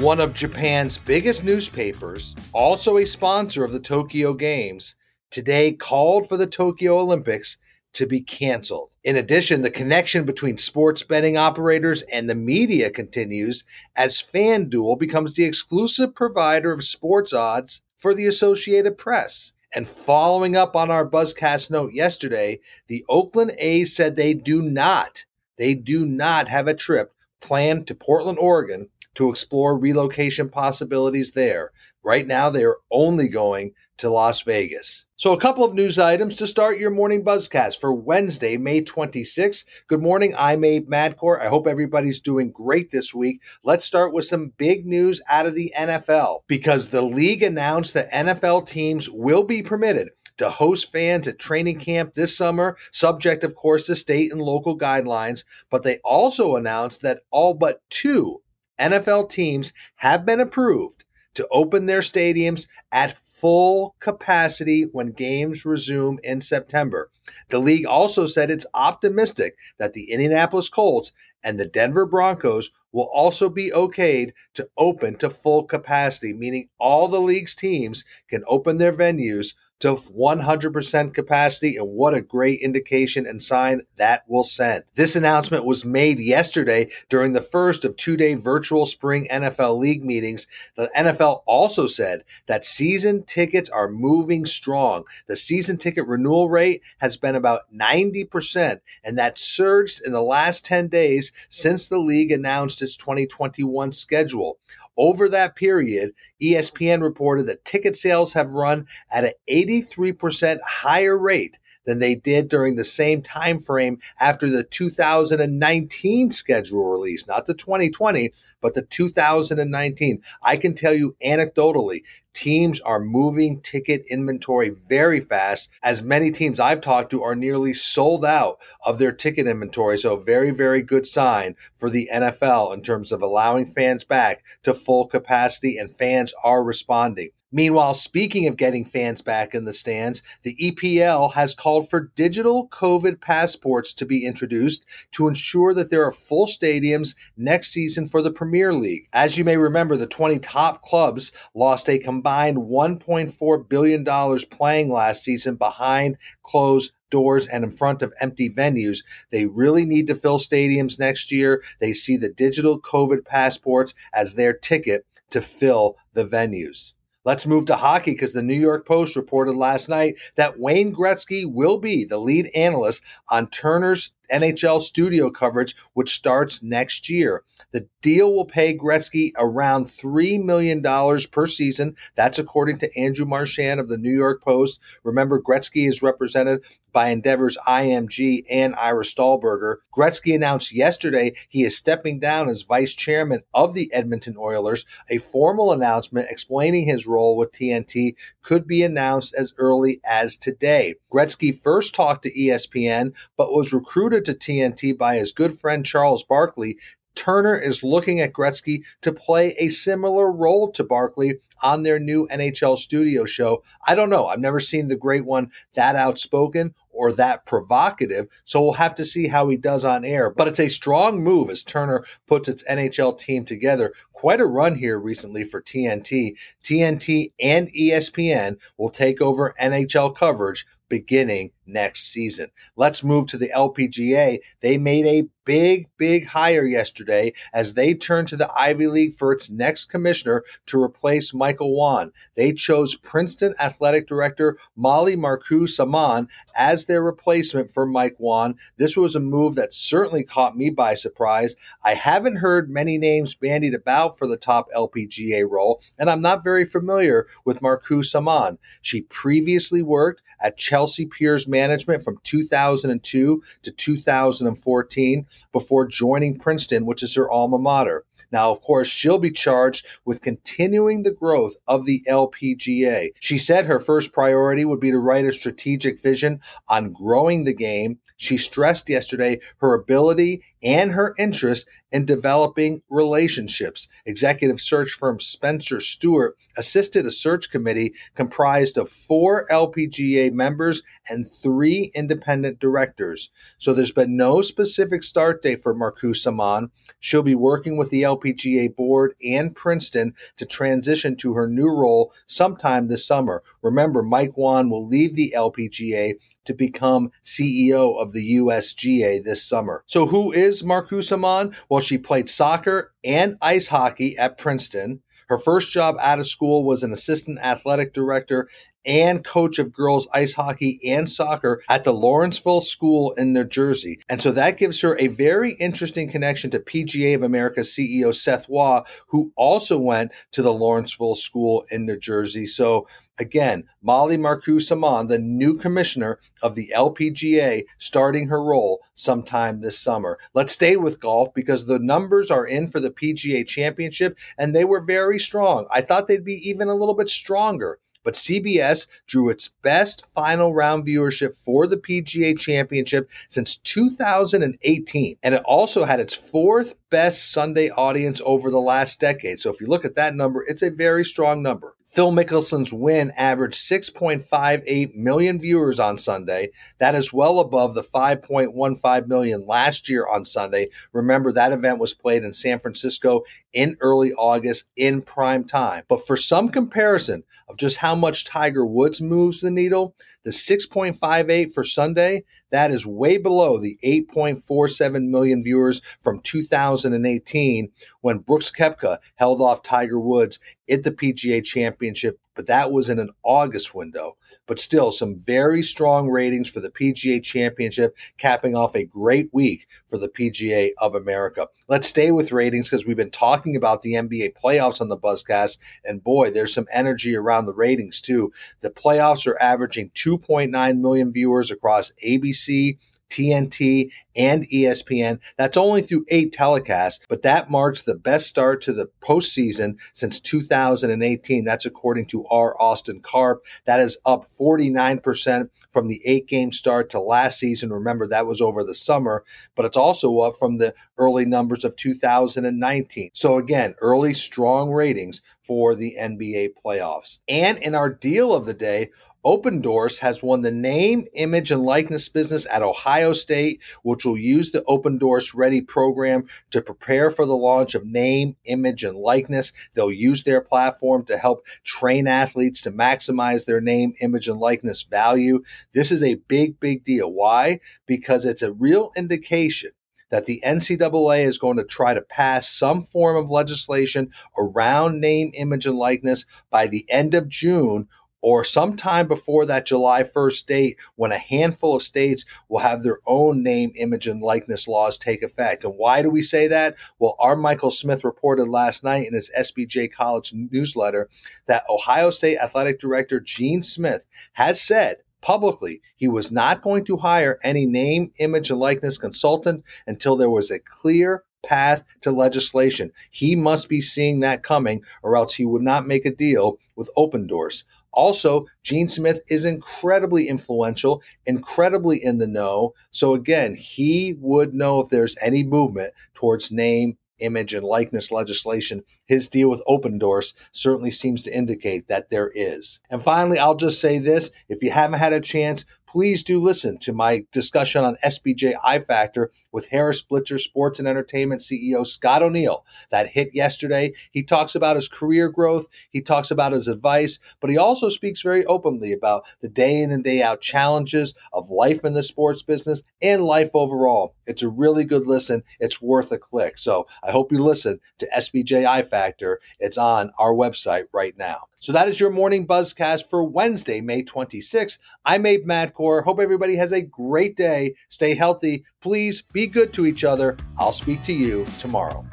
One of Japan's biggest newspapers, also a sponsor of the Tokyo Games, today called for the Tokyo Olympics to be canceled. In addition, the connection between sports betting operators and the media continues as FanDuel becomes the exclusive provider of sports odds for the Associated Press. And following up on our Buzzcast note yesterday, the Oakland A's said they do not, they do not have a trip planned to Portland, Oregon to explore relocation possibilities there. Right now, they are only going to Las Vegas. So, a couple of news items to start your morning buzzcast for Wednesday, May 26th. Good morning. I'm Abe Madkour. I hope everybody's doing great this week. Let's start with some big news out of the NFL because the league announced that NFL teams will be permitted to host fans at training camp this summer, subject, of course, to state and local guidelines. But they also announced that all but two NFL teams have been approved to open their stadiums at full capacity when games resume in September. The league also said it's optimistic that the Indianapolis Colts and the Denver Broncos will also be okayed to open to full capacity, meaning all the league's teams can open their venues to 100% capacity, and what a great indication and sign that will send. This announcement was made yesterday during the first of two day virtual spring NFL league meetings. The NFL also said that season tickets are moving strong. The season ticket renewal rate has been about 90%, and that surged in the last 10 days since the league announced its 2021 schedule. Over that period, ESPN reported that ticket sales have run at an 83% higher rate than they did during the same time frame after the 2019 schedule release, not the 2020, but the 2019. I can tell you anecdotally, teams are moving ticket inventory very fast, as many teams I've talked to are nearly sold out of their ticket inventory. So, very, very good sign for the NFL in terms of allowing fans back to full capacity, and fans are responding. Meanwhile, speaking of getting fans back in the stands, the EPL has called for digital COVID passports to be introduced to ensure that there are full stadiums next season for the Premier League. As you may remember, the 20 top clubs lost a combined $1.4 billion playing last season behind closed doors and in front of empty venues. They really need to fill stadiums next year. They see the digital COVID passports as their ticket to fill the venues. Let's move to hockey because the New York Post reported last night that Wayne Gretzky will be the lead analyst on Turner's NHL studio coverage, which starts next year. The deal will pay Gretzky around $3 million per season. That's according to Andrew Marchand of the New York Post. Remember, Gretzky is represented by Endeavor's IMG and Ira Stahlberger. Gretzky announced yesterday he is stepping down as vice chairman of the Edmonton Oilers. A formal announcement explaining his role with TNT could be announced as early as today. Gretzky first talked to ESPN, but was recruited to TNT by his good friend Charles Barkley Turner is looking at Gretzky to play a similar role to Barkley on their new NHL studio show. I don't know. I've never seen the great one that outspoken or that provocative, so we'll have to see how he does on air. But it's a strong move as Turner puts its NHL team together. Quite a run here recently for TNT. TNT and ESPN will take over NHL coverage beginning next season. Let's move to the LPGA. They made a big, big hire yesterday as they turned to the Ivy League for its next commissioner to replace Michael Whan. They chose Princeton Athletic Director Mollie Marcoux Samaan as their replacement for Mike Whan. This was a move that certainly caught me by surprise. I haven't heard many names bandied about for the top LPGA role, and I'm not very familiar with Marcoux Samaan. She previously worked at Chelsea Piers management from 2002 to 2014 before joining Princeton, which is her alma mater. Now, of course, she'll be charged with continuing the growth of the LPGA. She said her first priority would be to write a strategic vision on growing the game. She stressed yesterday her ability and her interest in developing relationships. Executive search firm Spencer Stuart assisted a search committee comprised of four LPGA members and three independent directors. So there's been no specific start date for Marcoux Samaan. She'll be working with the LPGA board and Princeton to transition to her new role sometime this summer. Remember, Mike Whan will leave the LPGA to become CEO of the USGA this summer. So who is Marcoux Samaan? Well, she played soccer and ice hockey at Princeton. Her first job out of school was an assistant athletic director and coach of girls ice hockey and soccer at the Lawrenceville School in New Jersey. And so that gives her a very interesting connection to PGA of America CEO Seth Waugh, who also went to the Lawrenceville School in New Jersey. So again, Mollie Marcoux Samaan, the new commissioner of the LPGA, starting her role sometime this summer. Let's stay with golf because the numbers are in for the PGA championship and they were very strong. I thought they'd be even a little bit stronger but CBS drew its best final round viewership for the PGA Championship since 2018. And it also had its fourth best Sunday audience over the last decade. So if you look at that number, it's a very strong number. Phil Mickelson's win averaged 6.58 million viewers on Sunday. That is well above the 5.15 million last year on Sunday. Remember, that event was played in San Francisco in early August in prime time. But for some comparison of just how much Tiger Woods moves the needle, the 6.58 for Sunday, that is way below the 8.47 million viewers from 2018 when Brooks Koepka held off Tiger Woods at the PGA Championship, but that was in an August window but still some very strong ratings for the PGA Championship, capping off a great week for the PGA of America. Let's stay with ratings because we've been talking about the NBA playoffs on the Buzzcast, and boy, there's some energy around the ratings too. The playoffs are averaging 2.9 million viewers across ABC, TNT, and ESPN. That's only through eight telecasts, but that marks the best start to the postseason since 2018. That's according to R. Austin Karp. That is up 49% from the eight game start to last season. Remember, that was over the summer, but it's also up from the early numbers of 2019. So, again, early strong ratings for the NBA playoffs. And in our deal of the day, Opendorse has won the name, image, and likeness business at Ohio State, which will use the Opendorse Ready program to prepare for the launch of name, image, and likeness. They'll use their platform to help train athletes to maximize their name, image, and likeness value. This is a big, big deal. Why? Because it's a real indication that the NCAA is going to try to pass some form of legislation around name, image, and likeness by the end of June or sometime before that July 1st date when a handful of states will have their own name, image, and likeness laws take effect. And why do we say that? Well, our Michael Smith reported last night in his SBJ College newsletter that Ohio State Athletic Director Gene Smith has said publicly he was not going to hire any name, image, and likeness consultant until there was a clear path to legislation. He must be seeing that coming, or else he would not make a deal with Opendorse. Also, Gene Smith is incredibly influential, incredibly in the know. So, again, he would know if there's any movement towards name, image, and likeness legislation. His deal with Opendorse certainly seems to indicate that there is. And finally, I'll just say this if you haven't had a chance, please do listen to my discussion on SBJ I Factor with Harris Blitzer Sports and Entertainment CEO Scott O'Neill. That hit yesterday. He talks about his career growth, he talks about his advice, but he also speaks very openly about the day in and day out challenges of life in the sports business and life overall. It's a really good listen. It's worth a click. So I hope you listen to SBJ I Factor. It's on our website right now. So that is your morning buzzcast for Wednesday, May 26th. I'm Abe Madkour. Hope everybody has a great day. Stay healthy. Please be good to each other. I'll speak to you tomorrow.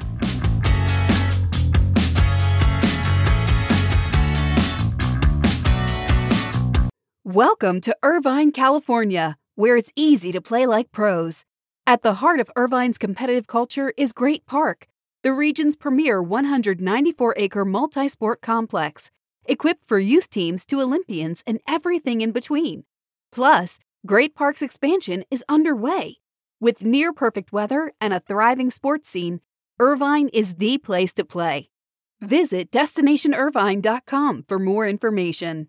Welcome to Irvine, California, where it's easy to play like pros. At the heart of Irvine's competitive culture is Great Park, the region's premier 194 acre multi sport complex, equipped for youth teams to Olympians and everything in between. Plus, Great Park's expansion is underway. With near perfect weather and a thriving sports scene, Irvine is the place to play. Visit destinationirvine.com for more information.